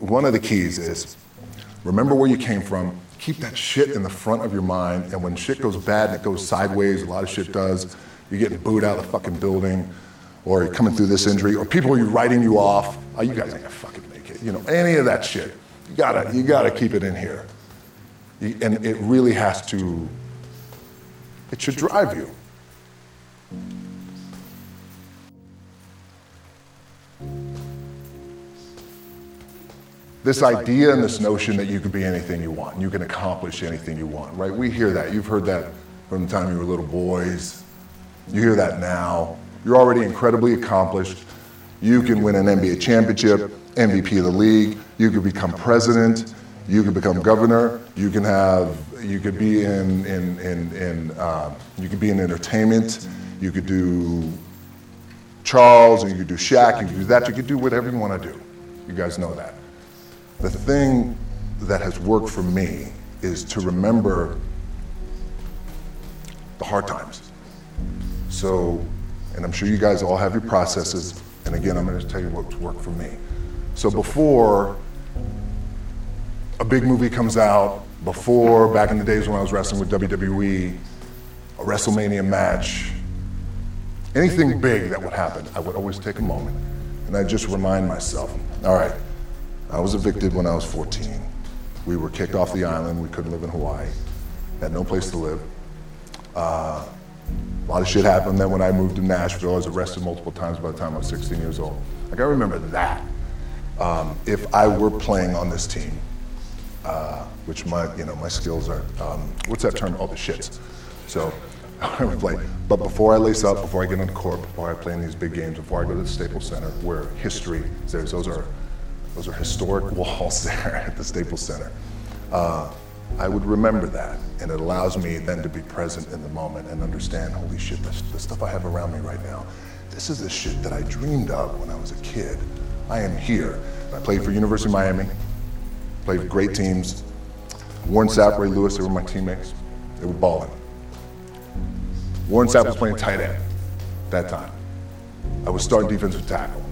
one of the keys is remember where you came from, keep that shit in the front of your mind, and when shit goes bad and it goes sideways, a lot of shit does, you're getting booed out of the fucking building, or you're coming through this injury, or people are writing you off, oh, you guys ain't gonna fucking make it. You know, any of that shit. You gotta, you gotta keep it in here. And it really has to, it should drive you. This idea and this notion that you can be anything you want, and you can accomplish anything you want, right? We hear that. You've heard that from the time you were little boys. You hear that now. You're already incredibly accomplished. You can win an NBA championship, MVP of the league. You could become president. You could become governor. You can have. You could be in in in, in uh, you could be in entertainment. You could do Charles, and you could do Shaq. You could do that. You could do whatever you want to do. You guys know that. The thing that has worked for me is to remember the hard times. So, and I'm sure you guys all have your processes, and again, I'm gonna tell you what's worked for me. So before a big movie comes out, before, back in the days when I was wrestling with WWE, a WrestleMania match, anything big that would happen, I would always take a moment and I just remind myself, all right, I was evicted when I was 14. We were kicked off the island. We couldn't live in Hawaii. Had no place to live. Uh, a lot of shit happened. Then when I moved to Nashville, I was arrested multiple times by the time I was 16 years old. Like I remember that. Um, if I were playing on this team, uh, which my you know my skills are, um, what's that term? All the shits. So I would play. But before I lace up, before I get on the court, before I play in these big games, before I go to the Staples Center, where history is there, those are those are historic walls there at the Staples Center. Uh, I would remember that, and it allows me then to be present in the moment and understand, holy shit, this, the stuff I have around me right now, this is the shit that I dreamed of when I was a kid. I am here. I played for University of Miami, played for great teams. Warren Sapp, Ray Lewis, they were my teammates. They were balling. Warren Sapp was playing tight end that time. I was starting defensive tackle.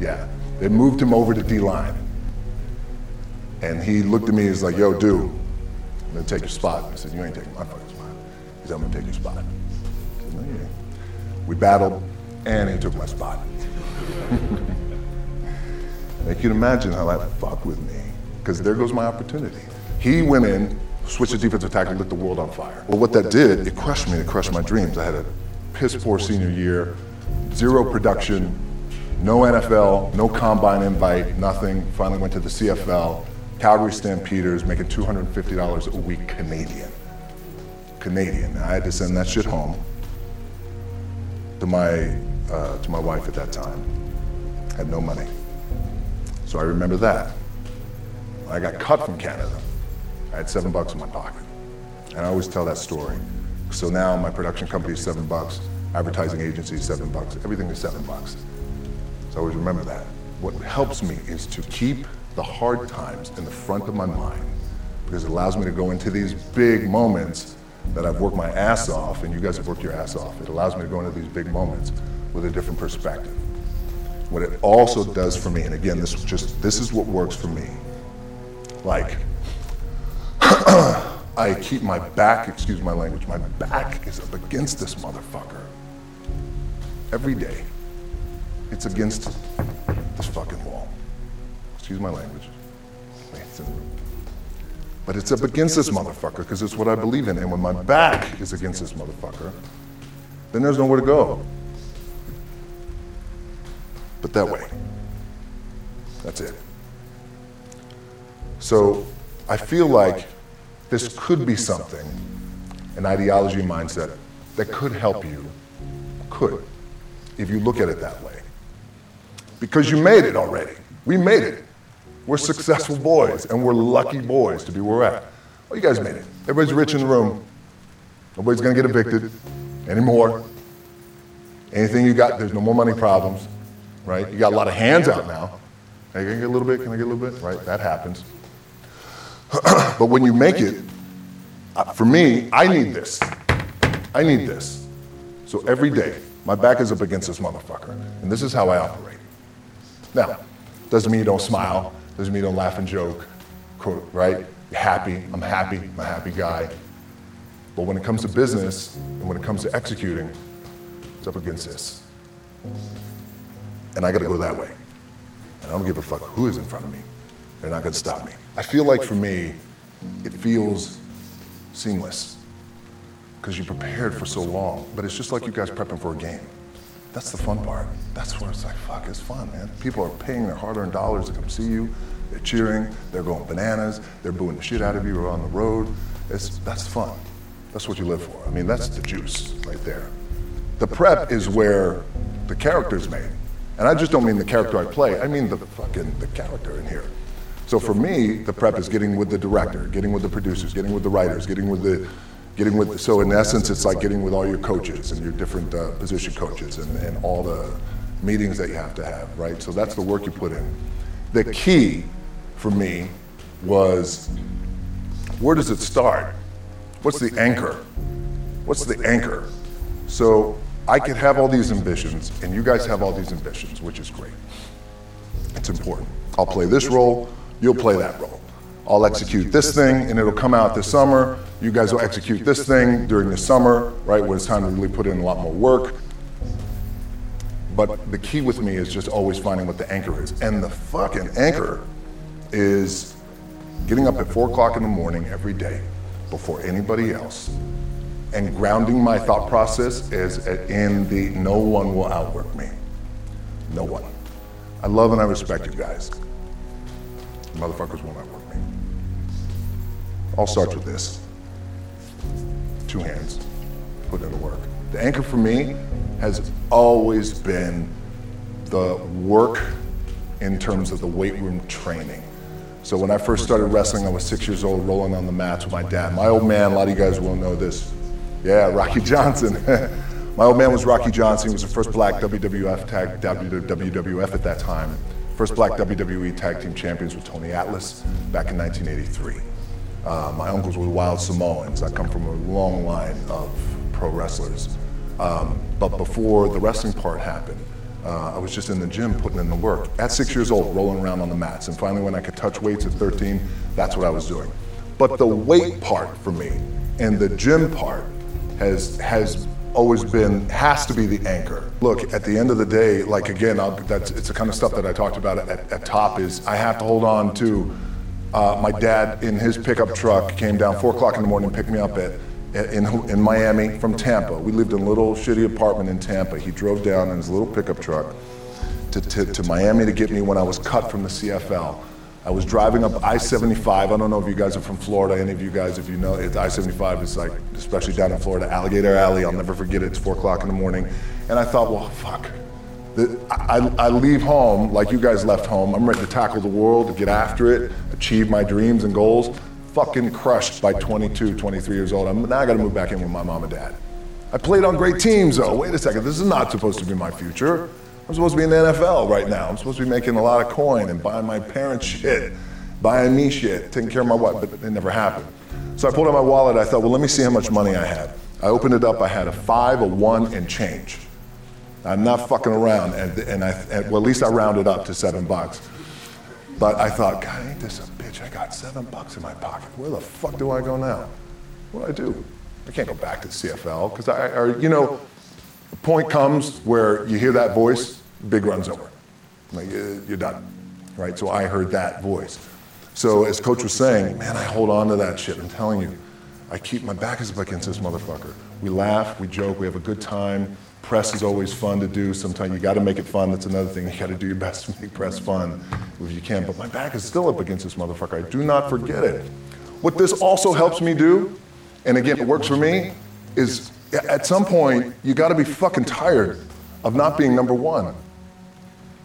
Yeah. They moved him over to D line. And he looked at me, he's like, yo, dude, I'm gonna take your spot. I said, you ain't taking my fucking spot. He said, I'm gonna take your spot. Said, no, you. We battled, and he took my spot. I can imagine how that fucked with me, because there goes my opportunity. He went in, switched to defensive tackle, lit the world on fire. Well, what that did, it crushed me, it crushed my dreams. I had a piss poor senior year, zero production, no NFL, no combine invite, nothing. Finally went to the CFL, Calgary Stampeders, making $250 a week Canadian. Canadian. I had to send that shit home to my, uh, to my wife at that time. Had no money. So I remember that. I got cut from Canada. I had seven bucks in my pocket. And I always tell that story. So now my production company is seven bucks, advertising agency is seven bucks, everything is seven bucks. So always remember that. What helps me is to keep the hard times in the front of my mind because it allows me to go into these big moments that I've worked my ass off, and you guys have worked your ass off. It allows me to go into these big moments with a different perspective. What it also does for me, and again, this just this is what works for me. Like, I keep my back, excuse my language, my back is up against this motherfucker every day. It's against this fucking wall. Excuse my language. But it's up against this motherfucker because it's what I believe in. And when my back is against this motherfucker, then there's nowhere to go. But that way. That's it. So I feel like this could be something, an ideology mindset, that could help you. Could, if you look at it that way. Because you made it already. We made it. We're successful boys, and we're lucky boys to be where we're at. Oh, you guys made it. Everybody's rich in the room. Nobody's gonna get evicted anymore. Anything you got, there's no more money problems, right? You got a lot of hands out now. Can I get a little bit? Can I get a little bit? Right, that happens. but when you make it, for me, I need this. I need this. So every day, my back is up against this motherfucker, and this is how I operate. Now, doesn't mean you don't smile, doesn't mean you don't laugh and joke, quote, right? You're happy, I'm happy, I'm a happy guy. But when it comes to business and when it comes to executing, it's up against this. And I gotta go that way. And I don't give a fuck who is in front of me. They're not gonna stop me. I feel like for me, it feels seamless because you prepared for so long. But it's just like you guys prepping for a game. That's the fun part. That's where it's like, fuck, it's fun, man. People are paying their hard earned dollars to come see you. They're cheering, they're going bananas, they're booing the shit out of you on the road. It's, that's fun. That's what you live for. I mean, that's the juice right there. The prep is where the character's made. And I just don't mean the character I play, I mean the fucking the character in here. So for me, the prep is getting with the director, getting with the producers, getting with the writers, getting with the getting with so in essence it's like getting with all your coaches and your different uh, position coaches and, and all the meetings that you have to have, right? So that's the work you put in. The key for me was where does it start? What's the anchor? What's the anchor? So I could have all these ambitions, and you guys have all these ambitions, which is great. It's important. I'll play this role, you'll play that role. I'll execute this thing, and it'll come out this summer. You guys will execute this thing during the summer, right, when it's time to really put in a lot more work. But the key with me is just always finding what the anchor is. And the fucking anchor is getting up at four o'clock in the morning every day before anybody else and grounding my thought process is in the no one will outwork me. No one. I love and I respect you guys. Motherfuckers won't outwork me. All starts with this. Two hands. Put in the work. The anchor for me has always been the work in terms of the weight room training. So when I first started wrestling, I was six years old, rolling on the mats with my dad. My old man, a lot of you guys will know this. Yeah, Rocky Johnson. my old man was Rocky Johnson. He was the first black WWF tag, WWF at that time. First black WWE tag team champions with Tony Atlas back in 1983. Uh, my uncles were wild Samoans. I come from a long line of pro wrestlers. Um, but before the wrestling part happened, uh, I was just in the gym putting in the work. At six years old, rolling around on the mats. And finally, when I could touch weights at 13, that's what I was doing. But the weight part for me and the gym part has, has always been, has to be the anchor. Look, at the end of the day, like again, I'll, that's, it's the kind of stuff that I talked about at, at top is I have to hold on to uh, my dad in his pickup truck came down four o'clock in the morning, picked me up at in, in Miami from Tampa. We lived in a little shitty apartment in Tampa. He drove down in his little pickup truck to, to, to Miami to get me when I was cut from the CFL. I was driving up I-75. I don't know if you guys are from Florida. Any of you guys, if you know, it's I-75 is like, especially down in Florida, Alligator Alley. I'll never forget it. It's four o'clock in the morning, and I thought, well, fuck. I, I leave home like you guys left home. I'm ready to tackle the world, to get after it, achieve my dreams and goals fucking crushed by 22, 23 years old. I'm, now I gotta move back in with my mom and dad. I played on great teams though. Wait a second, this is not supposed to be my future. I'm supposed to be in the NFL right now. I'm supposed to be making a lot of coin and buying my parents shit, buying me shit, taking care of my wife, but it never happened. So I pulled out my wallet. I thought, well, let me see how much money I had. I opened it up. I had a five, a one, and change. I'm not fucking around, and, and I, and, well, at least I rounded up to seven bucks. But I thought, God, ain't this a bitch? I got seven bucks in my pocket. Where the fuck do I go now? What do I do? I can't go back to the CFL because I, or, you know, the point comes where you hear that voice, big runs over. Like, you're done, right? So I heard that voice. So as coach was saying, man, I hold on to that shit. I'm telling you, I keep my back is up against this motherfucker. We laugh, we joke, we have a good time press is always fun to do. Sometimes you got to make it fun. That's another thing. You got to do your best to make press fun if you can. But my back is still up against this motherfucker. I do not forget it. What this also helps me do, and again, it works for me, is at some point, you got to be fucking tired of not being number one.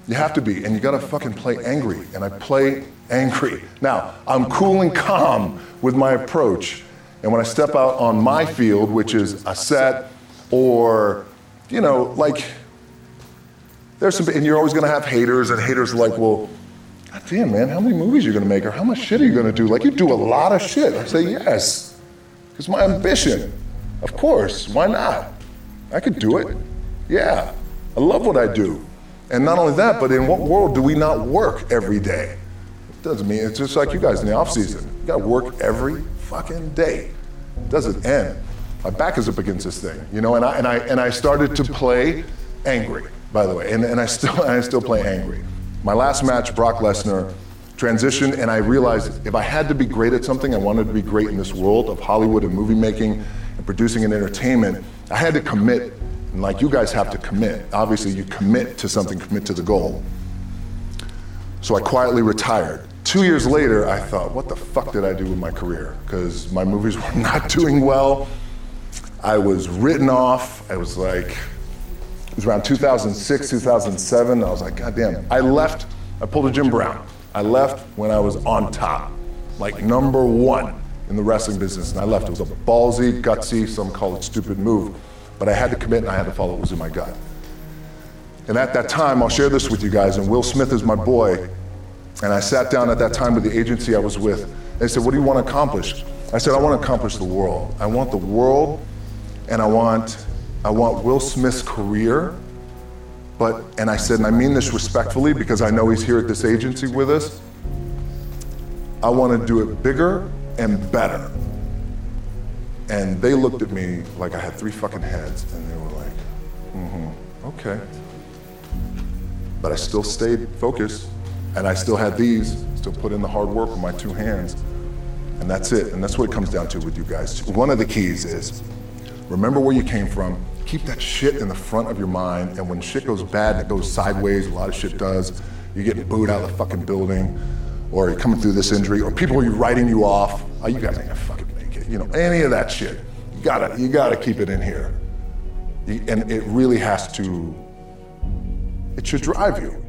You have to be, and you got to fucking play angry. And I play angry. Now, I'm cool and calm with my approach. And when I step out on my field, which is a set or you know, like, there's some, and you're always gonna have haters, and haters are like, well, God damn, man, how many movies are you gonna make, or how much shit are you gonna do? Like, you do a lot of shit. I say, yes, it's my ambition. Of course, why not? I could do it. Yeah, I love what I do. And not only that, but in what world do we not work every day? It Doesn't mean it's just like you guys in the off season. You got to work every fucking day. It Doesn't end. My back is up against this thing, you know. And I and I and I started to play angry, by the way, and, and I still I still play angry. My last match, Brock Lesnar, transitioned, and I realized if I had to be great at something, I wanted to be great in this world of Hollywood and movie making and producing and entertainment. I had to commit, and like you guys have to commit. Obviously, you commit to something, commit to the goal. So I quietly retired. Two years later, I thought, what the fuck did I do with my career? Because my movies were not doing well. I was written off. I was like, it was around 2006, 2007. I was like, God damn. I left, I pulled a Jim Brown. I left when I was on top, like number one in the wrestling business. And I left. It was a ballsy, gutsy, some call it stupid move. But I had to commit and I had to follow what was in my gut. And at that time, I'll share this with you guys, and Will Smith is my boy. And I sat down at that time with the agency I was with. And they said, What do you want to accomplish? I said, I want to accomplish the world. I want the world, and I want, I want Will Smith's career. But, and I said, and I mean this respectfully because I know he's here at this agency with us. I want to do it bigger and better. And they looked at me like I had three fucking heads, and they were like, mm-hmm, okay. But I still stayed focused, and I still had these, still put in the hard work with my two hands. And that's it, and that's what it comes down to with you guys. One of the keys is remember where you came from, keep that shit in the front of your mind, and when shit goes bad it goes sideways, a lot of shit does, you're getting booed out of the fucking building, or you're coming through this injury, or people are writing you off, oh, you guys ain't gonna fucking make it, you know, any of that shit. You gotta, you gotta keep it in here. And it really has to, it should drive you.